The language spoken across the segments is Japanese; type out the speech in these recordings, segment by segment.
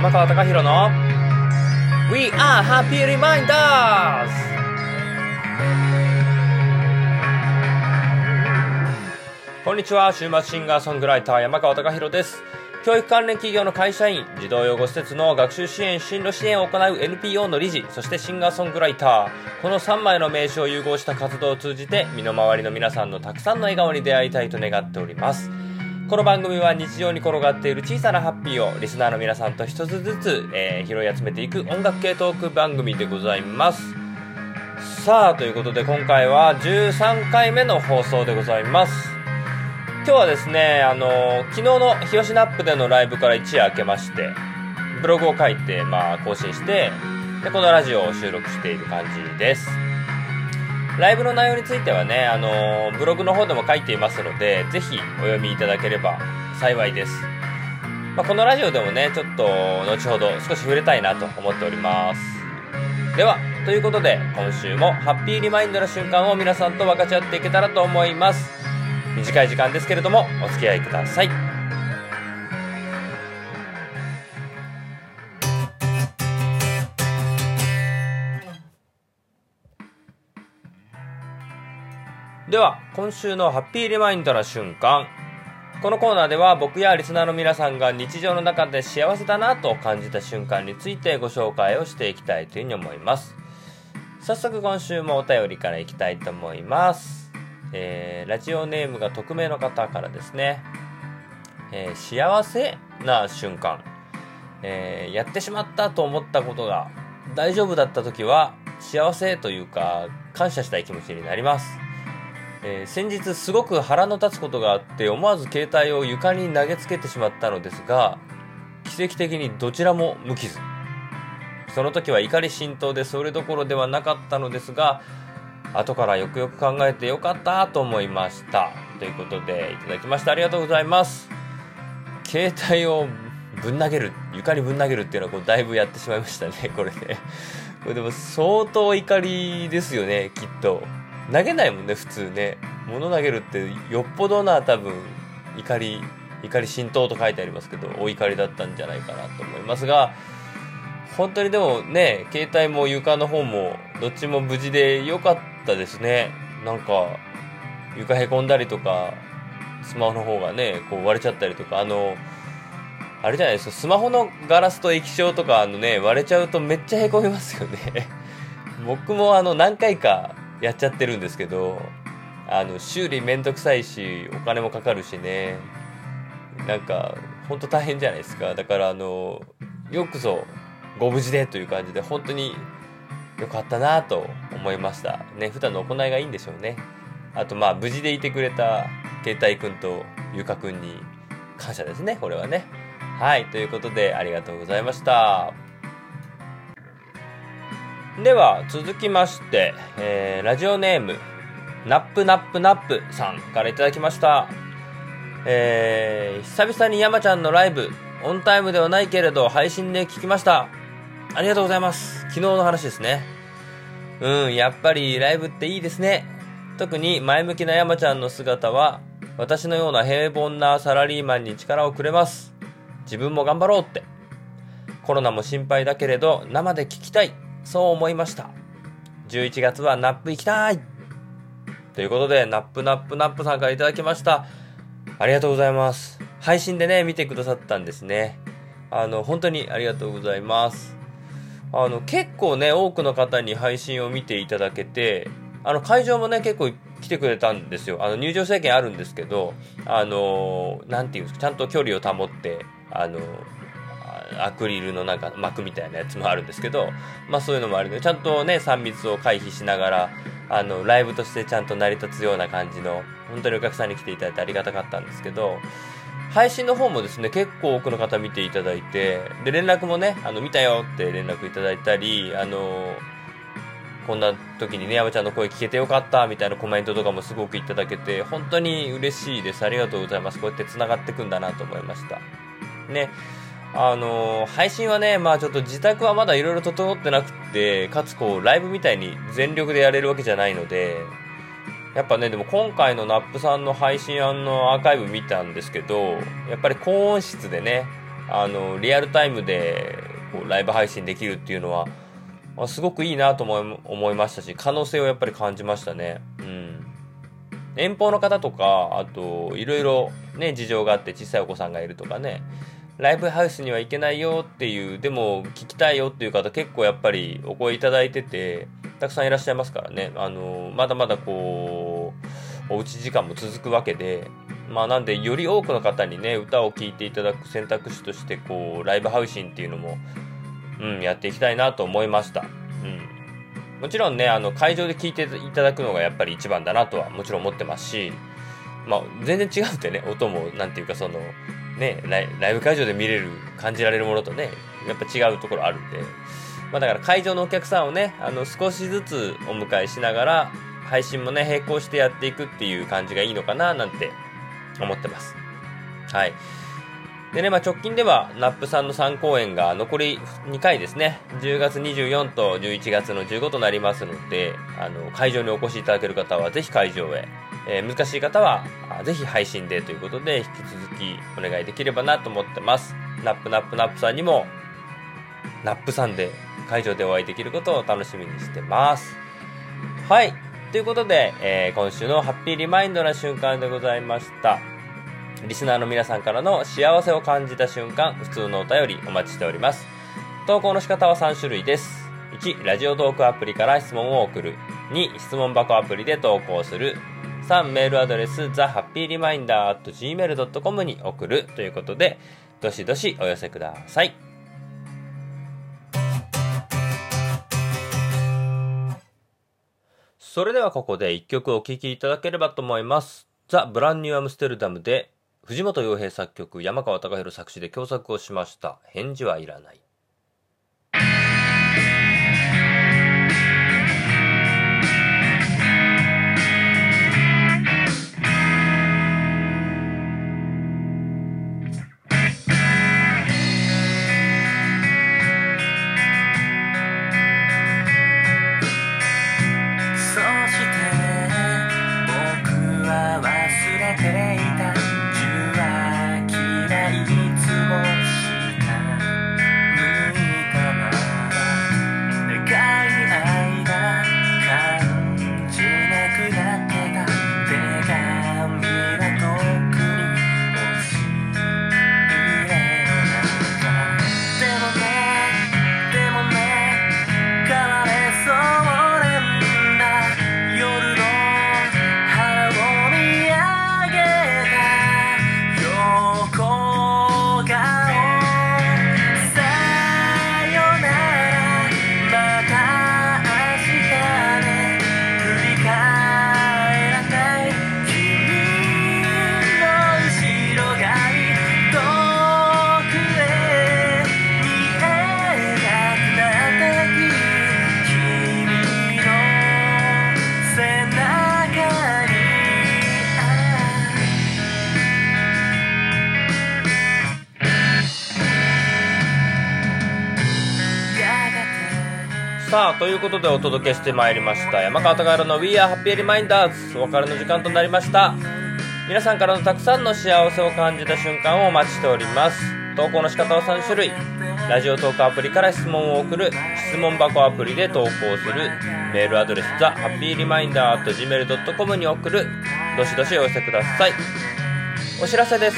山川貴博の We are Happy Reminders! こんにちは、週末シンガーソングライター山川貴博です。教育関連企業の会社員、児童養護施設の学習支援、進路支援を行う NPO の理事、そしてシンガーソングライター。この3枚の名刺を融合した活動を通じて、身の回りの皆さんのたくさんの笑顔に出会いたいと願っております。この番組は日常に転がっている小さなハッピーをリスナーの皆さんと一つずつ、えー拾い集めていく音楽系トーク番組でございます。さあ、ということで今回は13回目の放送でございます。今日はですね、あの昨日の日吉ナップでのライブから一夜明けまして、ブログを書いて、まあ、更新して、で、このラジオを収録している感じです。ライブの内容についてはね、あのブログの方でも書いていますので、ぜひお読みいただければ幸いです。まあ、このラジオでもね、ちょっと後ほど少し触れたいなと思っております。では、ということで、今週もハッピーリマインドの瞬間を皆さんと分かち合っていけたらと思います。短い時間ですけれども、お付き合いください。では、今週のハッピーリマインドの瞬間。このコーナーでは僕やリスナーの皆さんが日常の中で幸せだなと感じた瞬間についてご紹介をしていきたいというふうに思います。早速今週もお便りからいきたいと思います。えーラジオネームが匿名の方からですね。えー幸せな瞬間、えーやってしまったと思ったことが大丈夫だった時は幸せというか感謝したい気持ちになります。えー先日すごく腹の立つことがあって思わず携帯を床に投げつけてしまったのですが奇跡的にどちらも無傷。その時は怒り心頭でそれどころではなかったのですが後からよくよく考えてよかったと思いました。ということでいただきましてありがとうございます。携帯をぶん投げる床にぶん投げるっていうのはこうだいぶやってしまいましたねこれね。これでも相当怒りですよねきっと。投げないもんね普通ね。物投げるってよっぽどな多分怒り怒り心頭と書いてありますけどお怒りだったんじゃないかなと思いますが本当にでもね携帯も床の方もどっちも無事で良かったですね。なんか床へこんだりとかスマホの方がねこう割れちゃったりとかあのあれじゃないですかスマホのガラスと液晶とかあのね割れちゃうとめっちゃへこみますよね。僕もあの何回かやっちゃってるんですけどあの修理めんどくさいしお金もかかるしね。なんか本当大変じゃないですか。だからあのよくぞご無事でという感じで本当に良かったなと思いました。ね普段の行いがいいんでしょうね。あとまあ無事でいてくれた携帯くんとゆかくんに感謝ですねこれはね。はいということでありがとうございました。では続きまして、えーラジオネームナップナップナップさんからいただきました。えー久々に山ちゃんのライブオンタイムではないけれど配信で聞きました。ありがとうございます。昨日の話ですね。うんやっぱりライブっていいですね。特に前向きな山ちゃんの姿は私のような平凡なサラリーマンに力をくれます。自分も頑張ろうって。コロナも心配だけれど生で聞きたい。そう思いました。11月はナップ行きたい。ということでナップナップナップさんからいただきました。ありがとうございます。配信でね見てくださったんですね。あの本当にありがとうございます。あの結構ね多くの方に配信を見ていただけてあの会場もね結構来てくれたんですよ。あの入場制限あるんですけどあのなんていうんですかちゃんと距離を保ってあのアクリルのなんか膜みたいなやつもあるんですけどまあそういうのもあるのでちゃんとね3密を回避しながらあのライブとしてちゃんと成り立つような感じの本当にお客さんに来ていただいてありがたかったんですけど配信の方もですね結構多くの方見ていただいてで連絡もねあの見たよって連絡いただいたりあのこんな時にね山ちゃんの声聞けてよかったみたいなコメントとかもすごくいただけて本当に嬉しいです。ありがとうございます。こうやって繋がってくんだなと思いました。ね。あの配信はねまあちょっと自宅はまだいろいろ整ってなくてかつこうライブみたいに全力でやれるわけじゃないのでやっぱねでも今回のナップさんの配信案のアーカイブ見たんですけどやっぱり高音質でねあのリアルタイムでこうライブ配信できるっていうのはまあすごくいいなと思い思いましたし可能性をやっぱり感じましたね。うん。遠方の方とかあといろいろね事情があって小さいお子さんがいるとかね。ライブハウスには行けないよっていうでも聞きたいよっていう方結構やっぱりお声いただいててたくさんいらっしゃいますからね。あのまだまだこうおうち時間も続くわけでまあなんでより多くの方にね歌を聴いていただく選択肢としてこうライブ配信っていうのも、うん、やっていきたいなと思いました、うん、もちろんねあの会場で聴いていただくのがやっぱり一番だなとはもちろん思ってますしまあ全然違うってね音もなんていうかそのねライライブ会場で見れる感じられるものとねやっぱ違うところあるんでまあだから会場のお客さんをねあの少しずつお迎えしながら配信もね並行してやっていくっていう感じがいいのかななんて思ってます。はい。でね、まあ、直近では、ナップさんの3公演が残り2回ですね。10月24と11月の15となりますので、あの、会場にお越しいただける方はぜひ会場へ、えー、難しい方は、ぜひ配信でということで、引き続きお願いできればなと思ってます。ナップナップナップさんにも、ナップさんで会場でお会いできることを楽しみにしてます。はい。ということで、えー、今週の happy remind な瞬間でございました。リスナーの皆さんからの幸せを感じた瞬間、普通のお便りお待ちしております。投稿の仕方は3種類です。1、ラジオトークアプリから質問を送る。2、質問箱アプリで投稿する。3、メールアドレス、thehappyreminder.gmail.com に送るということで、どしどしお寄せください。それではここで一曲お聴きいただければと思います。ザ・ブランニューアムステルダムで藤本洋平作曲、山川隆弘作詞で共作をしました。返事はいらない。さあ、ということでお届けしてまいりました。山川隆の We Are Happy Reminders お別れの時間となりました。皆さんからのたくさんの幸せを感じた瞬間をお待ちしております。投稿の仕方は3種類。ラジオトークアプリから質問を送る、質問箱アプリで投稿する、メールアドレス thehappyreminder.gmail.com に送る、どしどしお寄せください。お知らせです。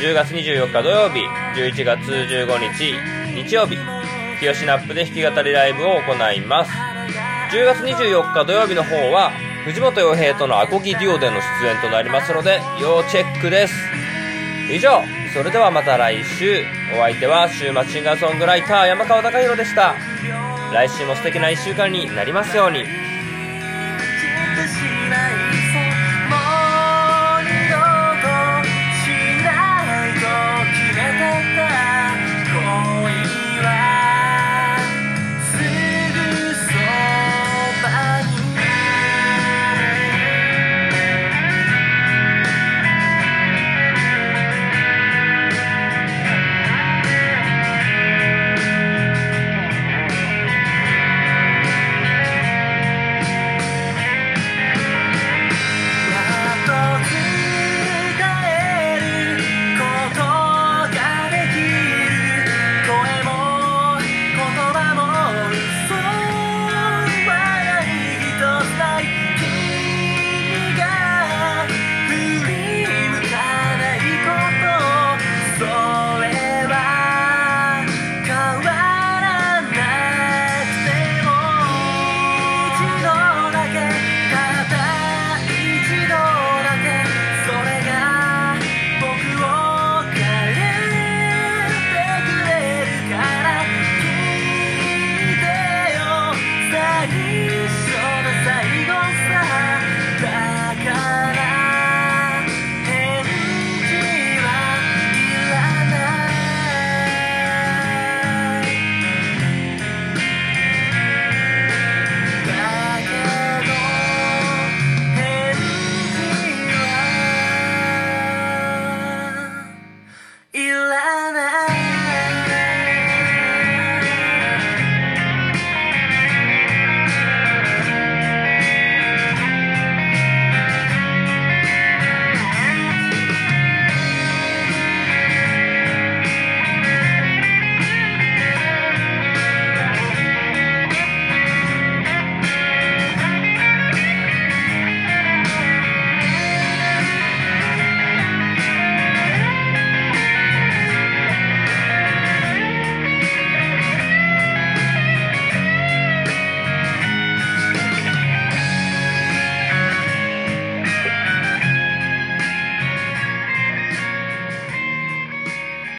10月24日土曜日、11月15日日曜日、清シナップで弾き語りライブを行います。10月24日土曜日の方は藤本洋平とのアコギデュオでの出演となりますので要チェックです。以上それではまた来週。お相手は週末シンガーソングライター山川貴弘でした。来週も素敵な1週間になりますように。